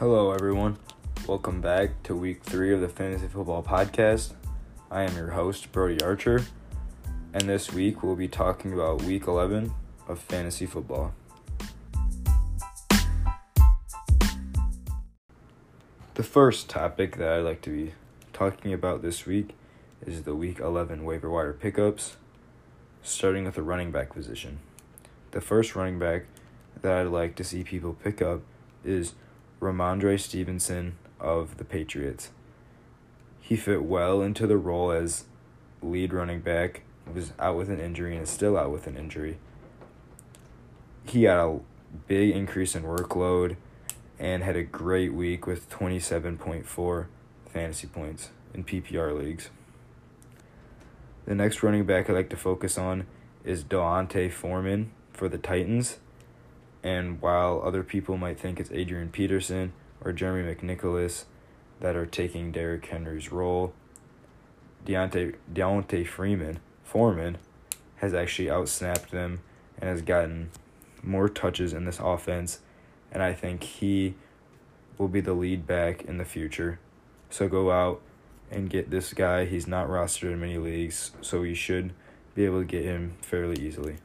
Hello, everyone. Welcome back to week three of the Fantasy Football Podcast. I am your host, Brody Archer, and this week we'll be talking about week 11 of fantasy football. The first topic that I'd like to be talking about this week is the week 11 waiver wire pickups, starting with the running back position. The first running back that I'd like to see people pick up is Rhamondre Stevenson of the Patriots. He fit well into the role as lead running back, was out with an injury and is still out with an injury. He had a big increase in workload and had a great week with 27.4 fantasy points in PPR leagues. The next running back I'd like to focus on is D'Onta Foreman for the Titans. And while other people might think it's Adrian Peterson or Jeremy McNichols that are taking Derrick Henry's role, Deontay, Deontay Freeman, Foreman, has actually outsnapped them and has gotten more touches in this offense. And I think he will be the lead back in the future. So go out and get this guy. He's not rostered in many leagues, so you should be able to get him fairly easily.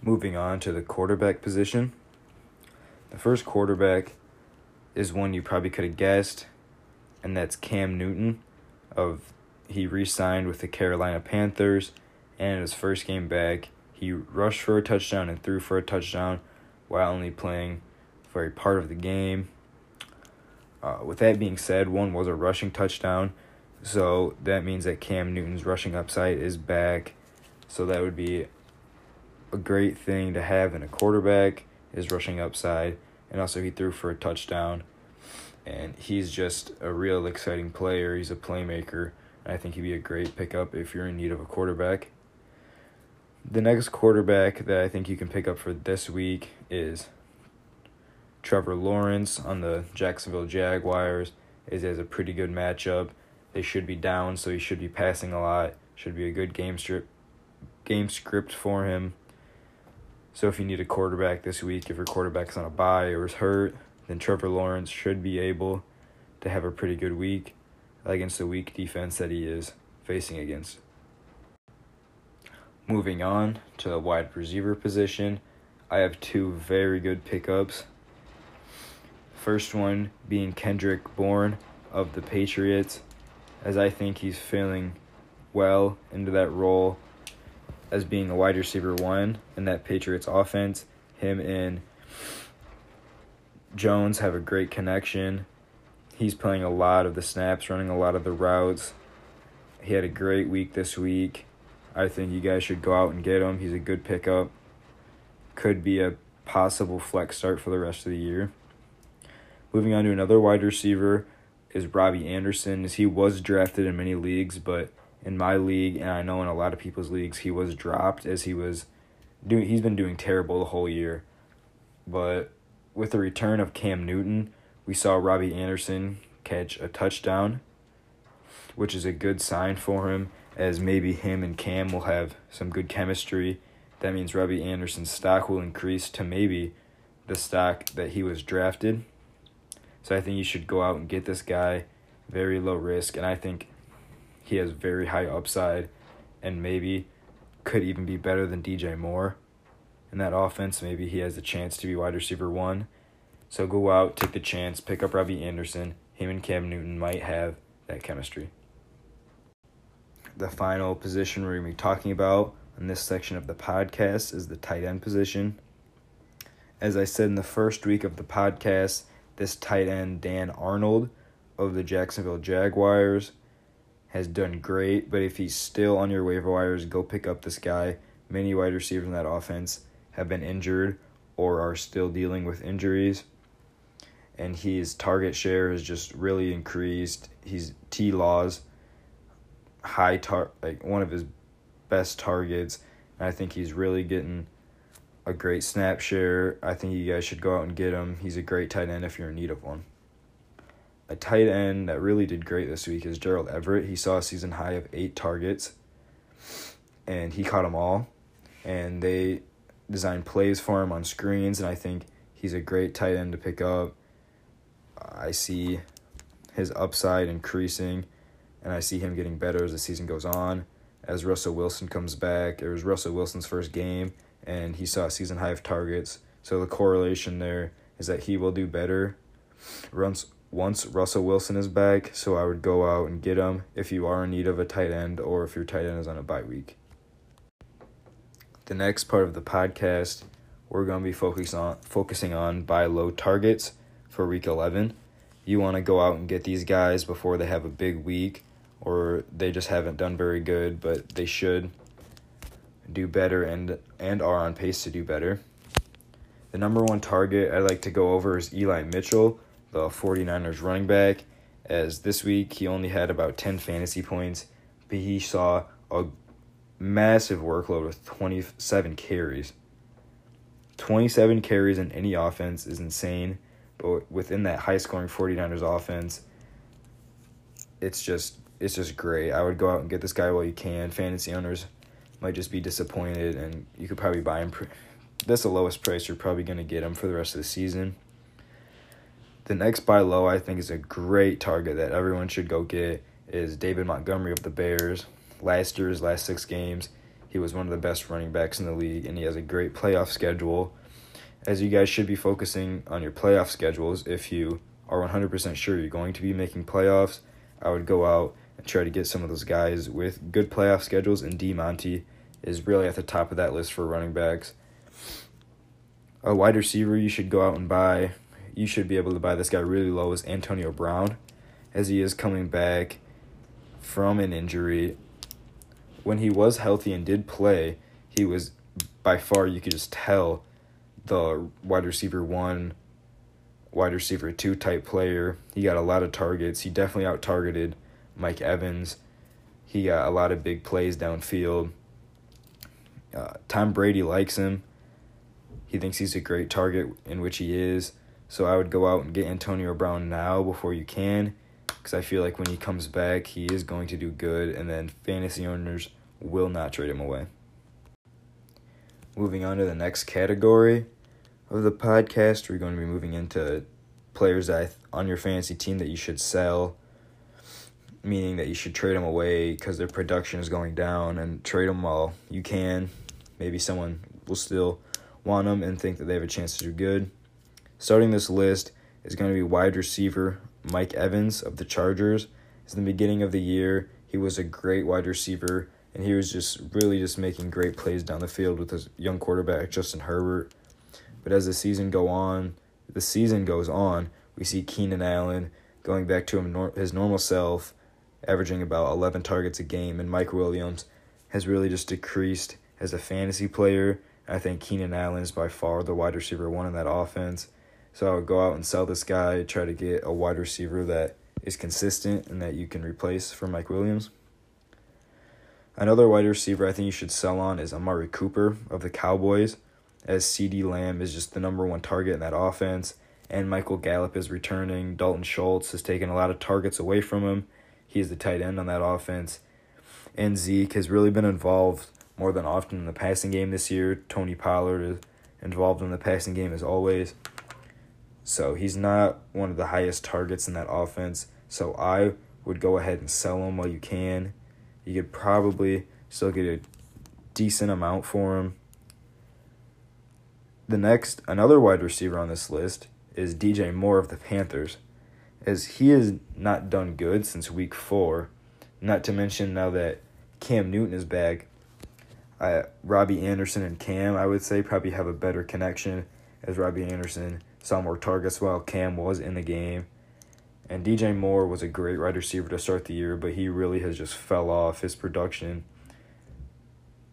Moving on to the quarterback position. The first quarterback is one you probably could have guessed, and that's Cam Newton. Of he re-signed with the Carolina Panthers, and in his first game back, he rushed for a touchdown and threw for a touchdown, while only playing for a part of the game. Uh, with that being said, one was a rushing touchdown, so that means that Cam Newton's rushing upside is back. So that would be a great thing to have in a quarterback is rushing upside, and also he threw for a touchdown. And he's just a real exciting player. He's a playmaker. And I think he'd be a great pickup if you're in need of a quarterback. The next quarterback that I think you can pick up for this week is Trevor Lawrence on the Jacksonville Jaguars. Is has a pretty good matchup. They should be down, so he should be passing a lot. Should be a good game strip game script for him. So if you need a quarterback this week, if your quarterback's on a bye or is hurt, then Trevor Lawrence should be able to have a pretty good week against the weak defense that he is facing against. Moving on to the wide receiver position, I have two very good pickups. First one being Kendrick Bourne of the Patriots, as I think he's feeling well into that role as being a wide receiver one in that Patriots offense. Him and Jones have a great connection. He's playing a lot of the snaps, running a lot of the routes. He had a great week this week. I think you guys should go out and get him. He's a good pickup. Could be a possible flex start for the rest of the year. Moving on to another wide receiver is Robbie Anderson. As he was drafted in many leagues, but in my league, and I know in a lot of people's leagues, he was dropped as he was doing. He's been doing terrible the whole year, but with the return of Cam Newton, we saw Robbie Anderson catch a touchdown, which is a good sign for him. As maybe him and Cam will have some good chemistry. That means Robbie Anderson's stock will increase to maybe the stock that he was drafted. So I think you should go out and get this guy, very low risk, and I think he has very high upside and maybe could even be better than DJ Moore in that offense. Maybe he has a chance to be wide receiver one. So go out, take the chance, pick up Robbie Anderson. Him and Cam Newton might have that chemistry. The final position we're going to be talking about in this section of the podcast is the tight end position. As I said in the first week of the podcast, this tight end, Dan Arnold of the Jacksonville Jaguars, has done great, but if he's still on your waiver wires, go pick up this guy. Many wide receivers in that offense have been injured or are still dealing with injuries. And his target share has just really increased. He's T laws high tar like one of his best targets. And I think he's really getting a great snap share. I think you guys should go out and get him. He's a great tight end if you're in need of one a tight end that really did great this week is Gerald Everett. He saw a season high of eight targets, and he caught them all. And they designed plays for him on screens, and I think He's a great tight end to pick up. I see his upside increasing, and I see him getting better as the season goes on. As Russell Wilson comes back, it was Russell Wilson's first game, and he saw a season high of targets. So the correlation there is that he will do better once once Russell Wilson is back. So I would go out and get him if you are in need of a tight end or if your tight end is on a bye week. The next part of the podcast, we're going to be focus on focusing on buy low targets for week 11. You want to go out and get these guys before they have a big week or they just haven't done very good, but they should do better and and are on pace to do better. The number one target I'd like to go over is Eli Mitchell, the 49ers running back, as this week he only had about 10 fantasy points, but he saw a massive workload with 27 carries. 27 carries in any offense is insane, but within that high scoring 49ers offense, it's just it's just great. I would go out and get this guy while you can. Fantasy owners might just be disappointed, and you could probably buy him. Pre- that's the lowest price you're probably going to get him for the rest of the season. The next buy low, I think, is a great target that everyone should go get. Is David Montgomery of the Bears. Last year's last six games, he was one of the best running backs in the league, and he has a great playoff schedule. As you guys should be focusing on your playoff schedules, if you are 100% sure you're going to be making playoffs, I would go out and try to get some of those guys with good playoff schedules. And D Monty is really at the top of that list for running backs. A wide receiver you should go out and buy. You should be able to buy this guy really low is Antonio Brown, as he is coming back from an injury. When he was healthy and did play, he was by far you could just tell the wide receiver one, wide receiver two type player. He got a lot of targets. He definitely out targeted Mike Evans. He got a lot of big plays downfield. Uh, Tom Brady likes him. He thinks he's a great target, in which he is. So I would go out and get Antonio Brown now before you can, because I feel like when he comes back, he is going to do good, and then fantasy owners will not trade him away. Moving on to the next category of the podcast, we're going to be moving into players that on your fantasy team that you should sell meaning that you should trade them away because their production is going down and trade them while you can. Maybe someone will still want them and think that they have a chance to do good. Starting this list is going to be wide receiver Mike Evans of the Chargers. In the beginning of the year, he was a great wide receiver and he was just really just making great plays down the field with his young quarterback Justin Herbert. But as the season go on, the season goes on, we see Keenan Allen going back to his normal self averaging about 11 targets a game, and Mike Williams has really just decreased as a fantasy player. I think Keenan Allen is by far the wide receiver one in that offense. So I would go out and sell this guy, try to get a wide receiver that is consistent and that you can replace for Mike Williams. Another wide receiver I think you should sell on is Amari Cooper of the Cowboys, as CeeDee Lamb is just the number one target in that offense, and Michael Gallup is returning. Dalton Schultz has taken a lot of targets away from him, He is the tight end on that offense. And Zeke has really been involved more than often in the passing game this year. Tony Pollard is involved in the passing game as always. So he's not one of the highest targets in that offense. So I would go ahead and sell him while you can. You could probably still get a decent amount for him. The next, another wide receiver on this list is DJ Moore of the Panthers as he has not done good since week four. Not to mention now that Cam Newton is back, uh, Robbie Anderson and Cam, I would say, probably have a better connection as Robbie Anderson saw more targets while Cam was in the game. And DJ Moore was a great wide receiver to start the year, but he really has just fell off his production.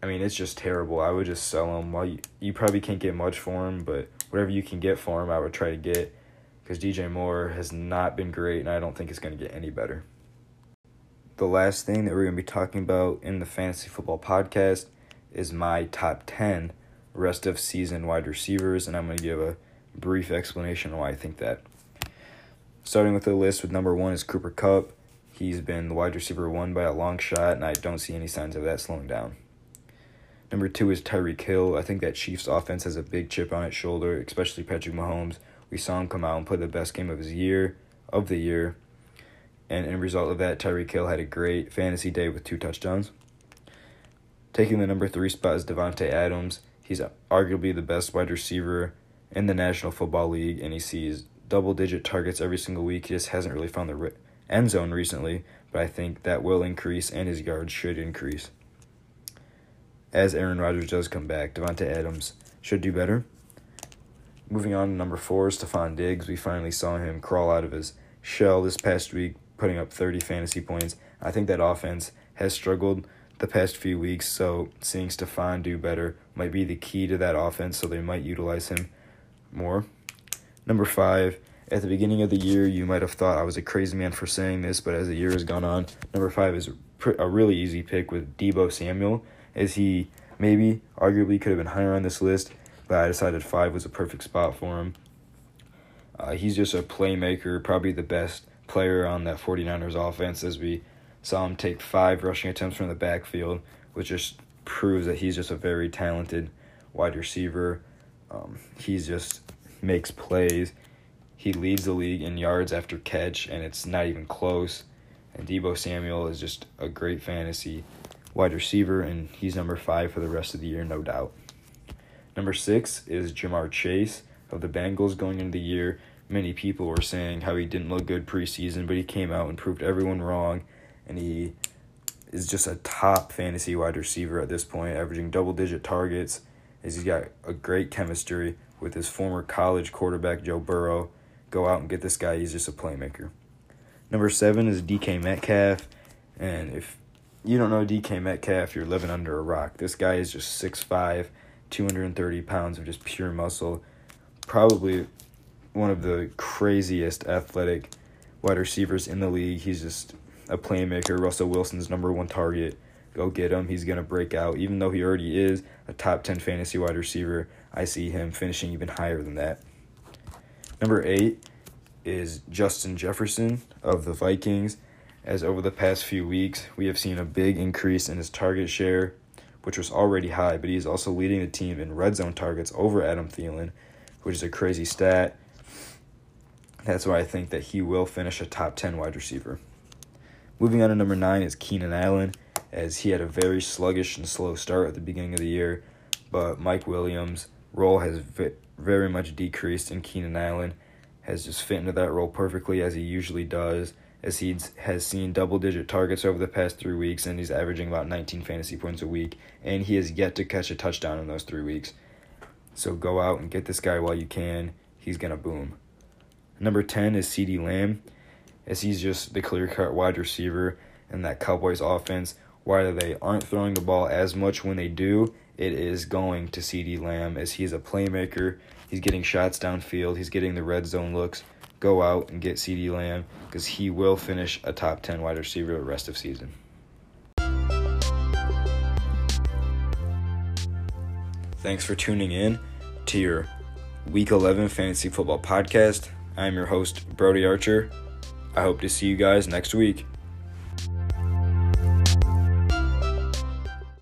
I mean, it's just terrible. I would just sell him. While you, you probably can't get much for him, but whatever you can get for him, I would try to get because DJ Moore has not been great, and I don't think it's going to get any better. The last thing that we're going to be talking about in the Fantasy Football Podcast is my top 10 rest of season wide receivers, and I'm going to give a brief explanation why I think that. Starting with the list with number one is Cooper Kupp. He's been the wide receiver one by a long shot, and I don't see any signs of that slowing down. Number two is Tyreek Hill. I think that Chiefs offense has a big chip on its shoulder, especially Patrick Mahomes. We saw him come out and play the best game of his year, of the year. And in result of that, Tyreek Hill had a great fantasy day with two touchdowns. Taking the number three spot is Davante Adams. He's arguably the best wide receiver in the National Football League, and he sees double digit targets every single week. He just hasn't really found the end zone recently, but I think that will increase and his yards should increase. As Aaron Rodgers does come back, Davante Adams should do better. Moving on to number four, Stefon Diggs. We finally saw him crawl out of his shell this past week, putting up 30 fantasy points. I think that offense has struggled the past few weeks, so seeing Stefon do better might be the key to that offense, so they might utilize him more. Number five, at the beginning of the year, you might have thought I was a crazy man for saying this, but as the year has gone on, number five is a really easy pick with Deebo Samuel, as he maybe arguably could have been higher on this list, but I decided five was a perfect spot for him. Uh, he's just a playmaker, probably the best player on that 49ers offense, as we saw him take five rushing attempts from the backfield, which just proves that he's just a very talented wide receiver. Um, he's just makes plays. He leads the league in yards after catch, and it's not even close. And Deebo Samuel is just a great fantasy wide receiver, and he's number five for the rest of the year, no doubt. Number six is Ja'Marr Chase of the Bengals going into the year. Many people were saying how he didn't look good preseason, but he came out and proved everyone wrong, and he is just a top fantasy wide receiver at this point, averaging double digit targets. As he's got a great chemistry with his former college quarterback Joe Burrow. Go out and get this guy. He's just a playmaker. Number seven is DK Metcalf. And if you don't know DK Metcalf, you're living under a rock. This guy is just 6'5, 230 pounds of just pure muscle. Probably one of the craziest athletic wide receivers in the league. He's just a playmaker. Russell Wilson's number one target. Go get him. He's going to break out. Even though he already is a top 10 fantasy wide receiver, I see him finishing even higher than that. Number eight is Justin Jefferson of the Vikings. As over the past few weeks, we have seen a big increase in his target share, which was already high, but he's also leading the team in red zone targets over Adam Thielen, which is a crazy stat. That's why I think that he will finish a top 10 wide receiver. Moving on to number nine is Keenan Allen, as he had a very sluggish and slow start at the beginning of the year, but Mike Williams' role has very much decreased, and Keenan Allen has just fit into that role perfectly as he usually does, as he has seen double digit targets over the past three weeks, and he's averaging about 19 fantasy points a week, and he has yet to catch a touchdown in those three weeks. So go out and get this guy while you can. He's going to boom. Number 10 is CeeDee Lamb, as he's just the clear cut wide receiver in that Cowboys offense. While they aren't throwing the ball as much when they do, it is going to CeeDee Lamb as he's a playmaker. He's getting shots downfield. He's getting the red zone looks. Go out and get CeeDee Lamb because he will finish a top 10 wide receiver the rest of season. Thanks for tuning in to your Week 11 Fantasy Football Podcast. I'm your host, Brody Archer. I hope to see you guys next week.